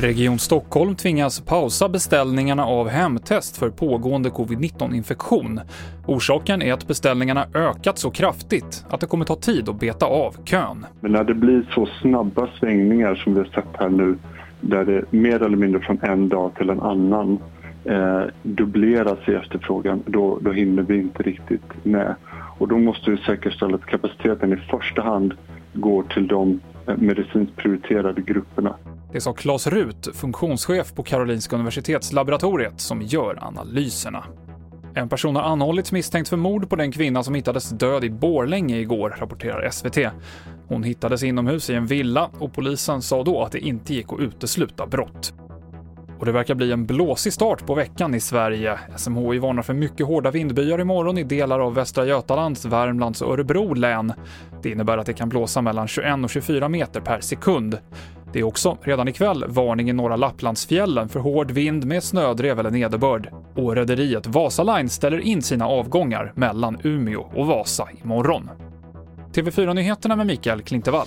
Region Stockholm tvingas pausa beställningarna av hemtest för pågående covid-19-infektion. Orsaken är att beställningarna ökat så kraftigt att det kommer ta tid att beta av kön. Men när det blir så snabba svängningar som vi har sett här nu, där det mer eller mindre från en dag till en annan eh, dubbleras i efterfrågan, då, då hinner vi inte riktigt med. Och då måste vi säkerställa att kapaciteten i första hand går till de eh, medicinskt prioriterade grupperna. Det sa Claes Rut, funktionschef på Karolinska Universitetslaboratoriet, som gör analyserna. En person har anhållits misstänkt för mord på den kvinna som hittades död i Borlänge igår, rapporterar SVT. Hon hittades inomhus i en villa och polisen sa då att det inte gick att utesluta brott. Och det verkar bli en blåsig start på veckan i Sverige. SMHI varnar för mycket hårda vindbyar imorgon i delar av Västra Götalands, Värmlands och Örebro län. Det innebär att det kan blåsa mellan 21 och 24 meter per sekund. Det är också redan ikväll varning i norra Lapplandsfjällen för hård vind med snödrev eller nederbörd. Och rederiet Vasaline ställer in sina avgångar mellan Umeå och Vasa imorgon. TV4-nyheterna med Mikael Klintevall.